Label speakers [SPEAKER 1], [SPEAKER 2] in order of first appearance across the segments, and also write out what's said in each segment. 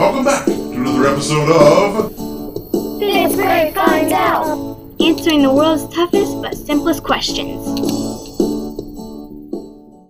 [SPEAKER 1] Welcome back to another episode of
[SPEAKER 2] Pittsburgh finds out.
[SPEAKER 3] Answering the world's toughest but simplest questions.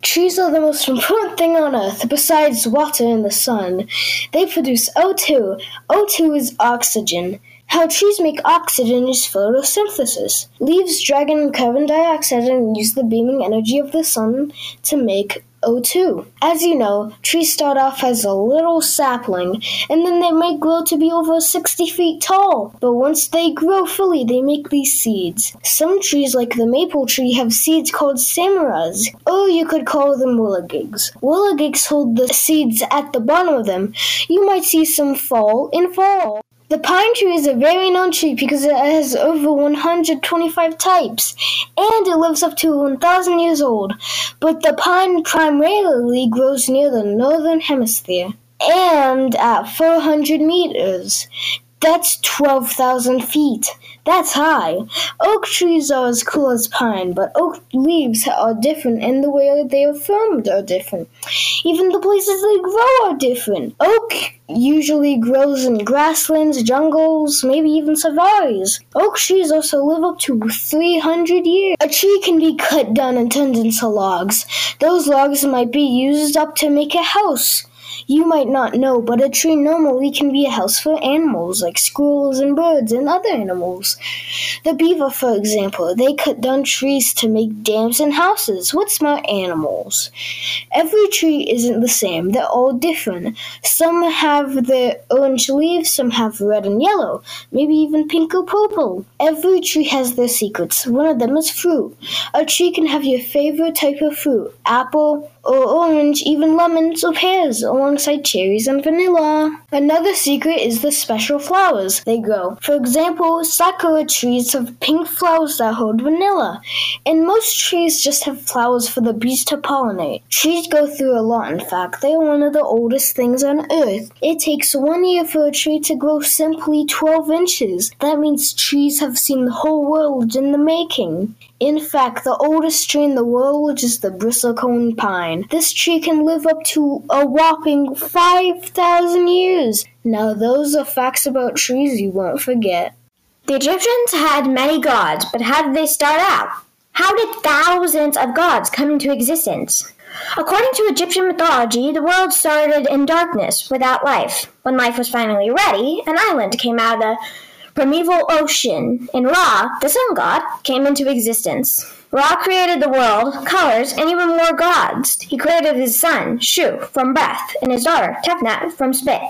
[SPEAKER 4] Trees are the most important thing on Earth besides water and the sun. They produce O2. O2 is oxygen. How trees make oxygen is photosynthesis. Leaves drag in carbon dioxide and use the beaming energy of the sun to make O2. As you know, trees start off as a little sapling, and then they might grow to be over 60 feet tall. But once they grow fully, they make these seeds. Some trees, like the maple tree, have seeds called samaras, or you could call them whirligigs. Whirligigs hold the seeds at the bottom of them. You might see some fall in fall. The pine tree is a very known tree because it has over 125 types, and it lives up to 1,000 years old. But the pine primarily grows near the northern hemisphere and at 400 meters. That's 12,000 feet. That's high. Oak trees are as cool as pine, but oak leaves are different and the way they are formed are different. Even the places they grow are different. Oak usually grows in grasslands, jungles, maybe even safaris. Oak trees also live up to 300 years. A tree can be cut down and turned into logs. Those logs might be used up to make a house. You might not know, but a tree normally can be a house for animals like squirrels and birds and other animals. The beaver, for example, they cut down trees to make dams and houses. What smart animals! Every tree isn't the same, they're all different. Some have the orange leaves, some have red and yellow, maybe even pink or purple. Every tree has their secrets. One of them is fruit. A tree can have your favorite type of fruit apple, or orange, even lemons or pears, alongside cherries and vanilla. Another secret is the special flowers they grow. For example, sakura trees have pink flowers that hold vanilla, and most trees just have flowers for the bees to pollinate. Trees go through a lot, in fact. They are one of the oldest things on Earth. It takes one year for a tree to grow simply 12 inches. That means trees have seen the whole world in the making. In fact, the oldest tree in the world is the bristlecone pine. This tree can live up to a whopping 5,000 years. Now, those are facts about trees you won't forget.
[SPEAKER 2] The Egyptians had many gods, but how did they start out? How did thousands of gods come into existence? According to Egyptian mythology, the world started in darkness without life. When life was finally ready, an island came out of the primeval ocean, and Ra, the sun god, came into existence. Ra created the world, colors, and even more gods. He created his son, Shu, from breath, and his daughter, Tefnut, from spit.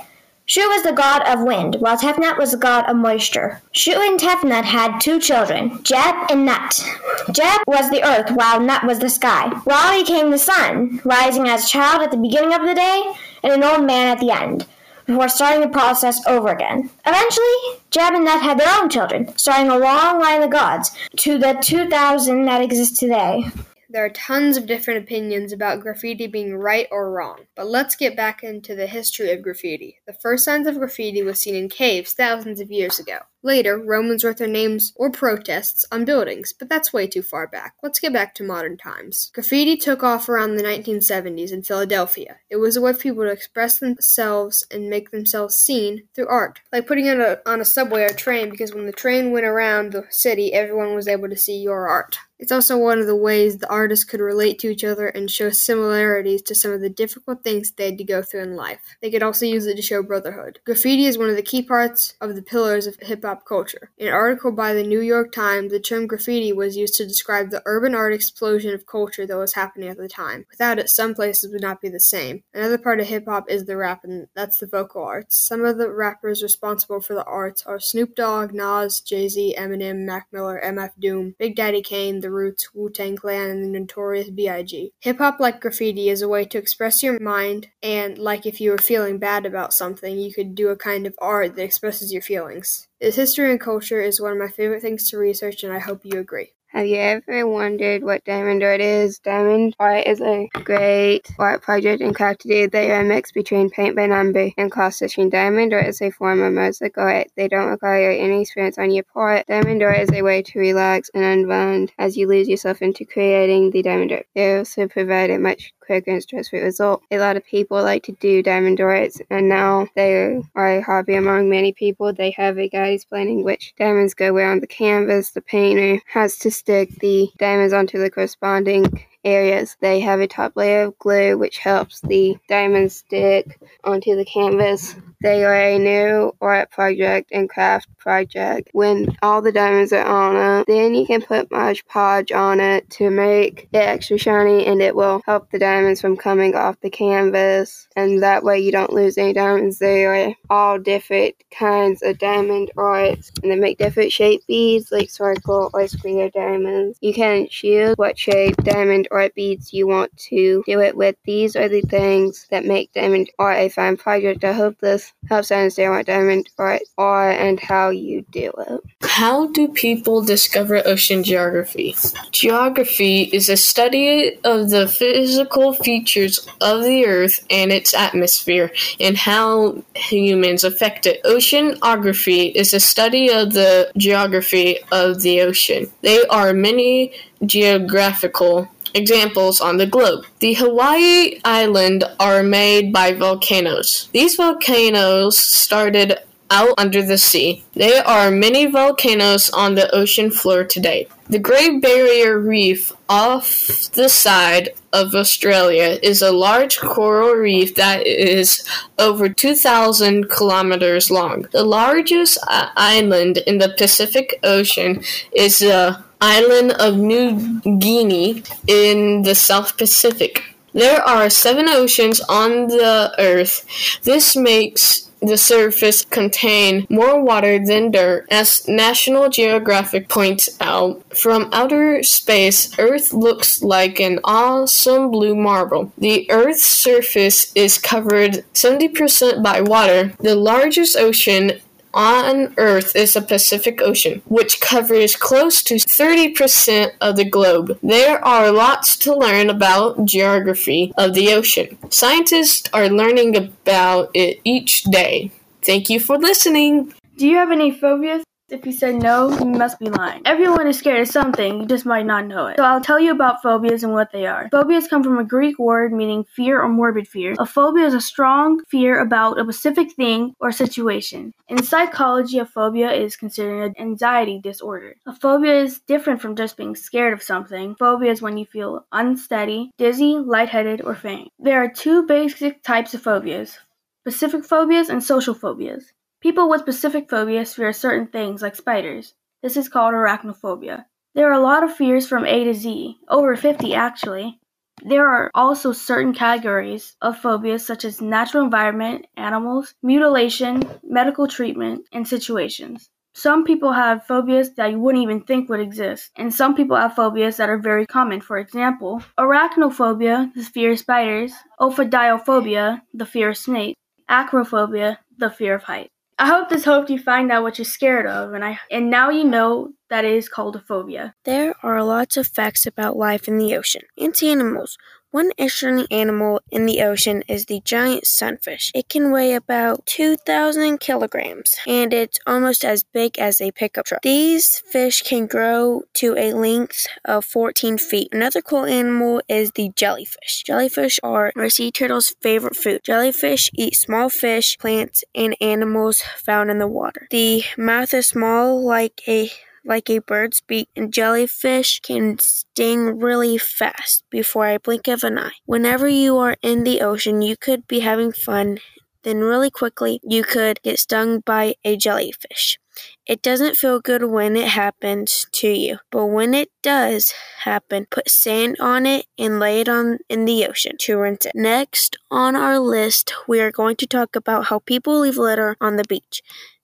[SPEAKER 2] Shu was the god of wind, while Tefnut was the god of moisture. Shu and Tefnut had two children, Geb and Nut. Geb was the earth, while Nut was the sky. Ra became the sun, rising as a child at the beginning of the day and an old man at the end before starting the process over again. Eventually, Geb and Nut had their own children, starting a long line of gods to the 2000 that exist today.
[SPEAKER 5] There are tons of different opinions about graffiti being right or wrong, but let's get back into the history of graffiti. The first signs of graffiti was seen in caves thousands of years ago. Later, Romans wrote their names or protests on buildings, but that's way too far back. Let's get back to modern times. Graffiti took off around the 1970s in Philadelphia. It was a way for people to express themselves and make themselves seen through art, like putting it on a, on a subway or train because when the train went around the city, everyone was able to see your art. It's also one of the ways the artists could relate to each other and show similarities to some of the difficult things they had to go through in life. They could also use it to show brotherhood. Graffiti is one of the key parts of the pillars of hip hop culture. In an article by the New York Times, the term graffiti was used to describe the urban art explosion of culture that was happening at the time. Without it, some places would not be the same. Another part of hip hop is the rap, and that's the vocal arts. Some of the rappers responsible for the arts are Snoop Dogg, Nas, Jay Z, Eminem, Mac Miller, MF Doom, Big Daddy Kane, The Roots, Wu Tang Clan, and the Notorious B.I.G. Hip hop, like graffiti, is a way to express your mind, and like if you were feeling bad about something, you could do a kind of art that expresses your feelings. History and culture is one of my favorite things to research, and I hope you agree.
[SPEAKER 6] Have you ever wondered what diamond art is? Diamond art is a great art project craft today. They are a mix between paint by number and cross stitching. Diamond art is a form of mosaic art. They don't require any experience on your part. Diamond art is a way to relax and unwind as you lose yourself into creating the diamond art. They also provide a much quicker and stress-free result. A lot of people like to do diamond arts, and now they are a hobby among many people. They have a guide explaining which diamonds go where on the canvas. The painter has to stick the diamonds onto the corresponding areas. They have a top layer of glue which helps the diamonds stick onto the canvas. They are a new art project and craft project. When all the diamonds are on it, then you can put Mod Podge on it to make it extra shiny and it will help the diamonds from coming off the canvas. And that way you don't lose any diamonds. They are all different kinds of diamond arts and they make different shape beads like circle or square diamonds. You can choose what shape diamond art beads you want to do it with. These are the things that make diamond art a fun project. I hope this helps understand what diamond art are and how you do it.
[SPEAKER 7] How do people discover ocean geography? Geography is a study of the physical features of the earth and its atmosphere and how humans affect it. Oceanography is a study of the geography of the ocean. There are many geographical examples on the globe. The Hawaii Island are made by volcanoes. These volcanoes started out under the sea. There are many volcanoes on the ocean floor today. The Great Barrier Reef off the side of Australia is a large coral reef that is over 2,000 kilometers long. The largest uh, island in the Pacific Ocean is the island of New Guinea in the South Pacific. There are seven oceans on the Earth. This makes the surface contain more water than dirt. As National Geographic points out, from outer space, Earth looks like an awesome blue marble. The Earth's surface is covered 70% by water. The largest ocean on Earth is the Pacific Ocean, which covers close to 30% of the globe. There are lots to learn about geography of the ocean. Scientists are learning about it each day. Thank you for listening.
[SPEAKER 8] Do you have any phobias? If you said no, you must be lying. Everyone is scared of something, you just might not know it. So I'll tell you about phobias and what they are. Phobias come from a Greek word meaning fear or morbid fear. A phobia is a strong fear about a specific thing or situation. In psychology, a phobia is considered an anxiety disorder. A phobia is different from just being scared of something. Phobia is when you feel unsteady, dizzy, lightheaded, or faint. There are two basic types of phobias specific phobias and social phobias. People with specific phobias fear certain things like spiders. This is called arachnophobia. There are a lot of fears from A to Z, over 50 actually. There are also certain categories of phobias such as natural environment, animals, mutilation, medical treatment, and situations. Some people have phobias that you wouldn't even think would exist, and some people have phobias that are very common. For example, arachnophobia, the fear of spiders, ophidiophobia, the fear of snakes, acrophobia, the fear of heights. I hope this helped you find out what you're scared of, and I and now you know that it is called a phobia.
[SPEAKER 9] There are lots of facts about life in the ocean and animals. One interesting animal in the ocean is the giant sunfish. It can weigh about 2,000 kilograms and it's almost as big as a pickup truck. These fish can grow to a length of 14 feet. Another cool animal is the jellyfish. Jellyfish are our sea turtle's favorite food. Jellyfish eat small fish, plants, and animals found in the water. The mouth is small like a like a bird's beak, and jellyfish can sting really fast before I blink of an eye. Whenever you are in the ocean, you could be having fun, then really quickly you could get stung by a jellyfish. It doesn't feel good when it happens to you, but when it does happen, put sand on it and lay it on in the ocean to rinse it. Next on our list, we are going to talk about how people leave litter on the beach.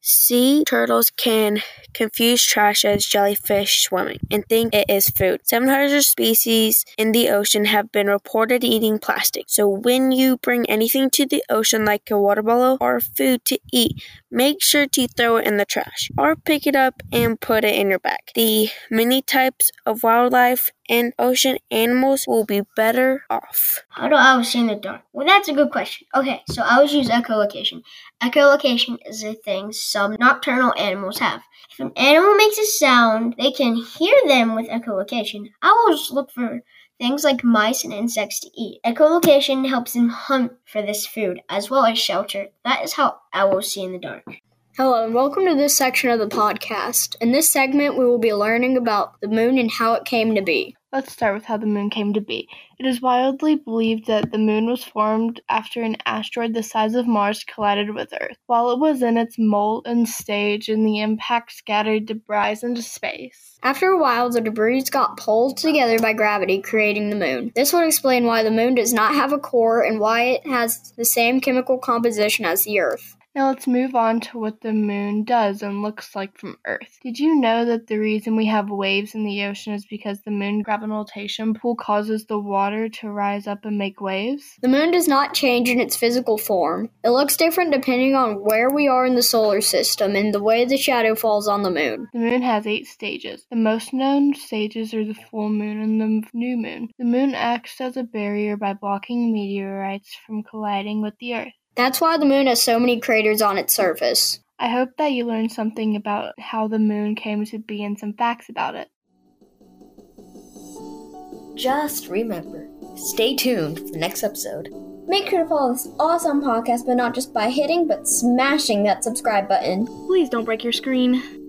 [SPEAKER 9] Sea turtles can confuse trash as jellyfish swimming and think it is food. 700 species in the ocean have been reported eating plastic. So when you bring anything to the ocean like a water bottle or food to eat, make sure to throw it in the trash. Our pick it up and put it in your bag. The many types of wildlife and ocean animals will be better off.
[SPEAKER 10] How do owls see in the dark? Well, that's a good question. Okay, so owls use echolocation. Echolocation is a thing some nocturnal animals have. If an animal makes a sound, they can hear them with echolocation. Owls look for things like mice and insects to eat. Echolocation helps them hunt for this food as well as shelter. That is how owls see in the dark.
[SPEAKER 11] Hello, and welcome to this section of the podcast. In this segment, we will be learning about the moon and how it came to be.
[SPEAKER 12] Let's start with how the moon came to be. It is widely believed that the moon was formed after an asteroid the size of Mars collided with Earth. While it was in its molten stage and the impact scattered debris into space.
[SPEAKER 11] After a while, the debris got pulled together by gravity, creating the moon. This would explain why the moon does not have a core and why it has the same chemical composition as the Earth.
[SPEAKER 12] Now let's move on to what the moon does and looks like from Earth. Did you know that the reason we have waves in the ocean is because the moon gravitation pull causes the water to rise up and make waves?
[SPEAKER 11] The moon does not change in its physical form. It looks different depending on where we are in the solar system and the way the shadow falls on the moon.
[SPEAKER 12] The moon has eight stages. The most known stages are the full moon and the new moon. The moon acts as a barrier by blocking meteorites from colliding with the Earth.
[SPEAKER 11] That's why the moon has so many craters on its surface.
[SPEAKER 12] I hope that you learned something about how the moon came to be and some facts about it.
[SPEAKER 13] Just remember, stay tuned for the next episode.
[SPEAKER 11] Make sure to follow this awesome podcast, but not just by hitting, but smashing that subscribe button.
[SPEAKER 12] Please don't break your screen.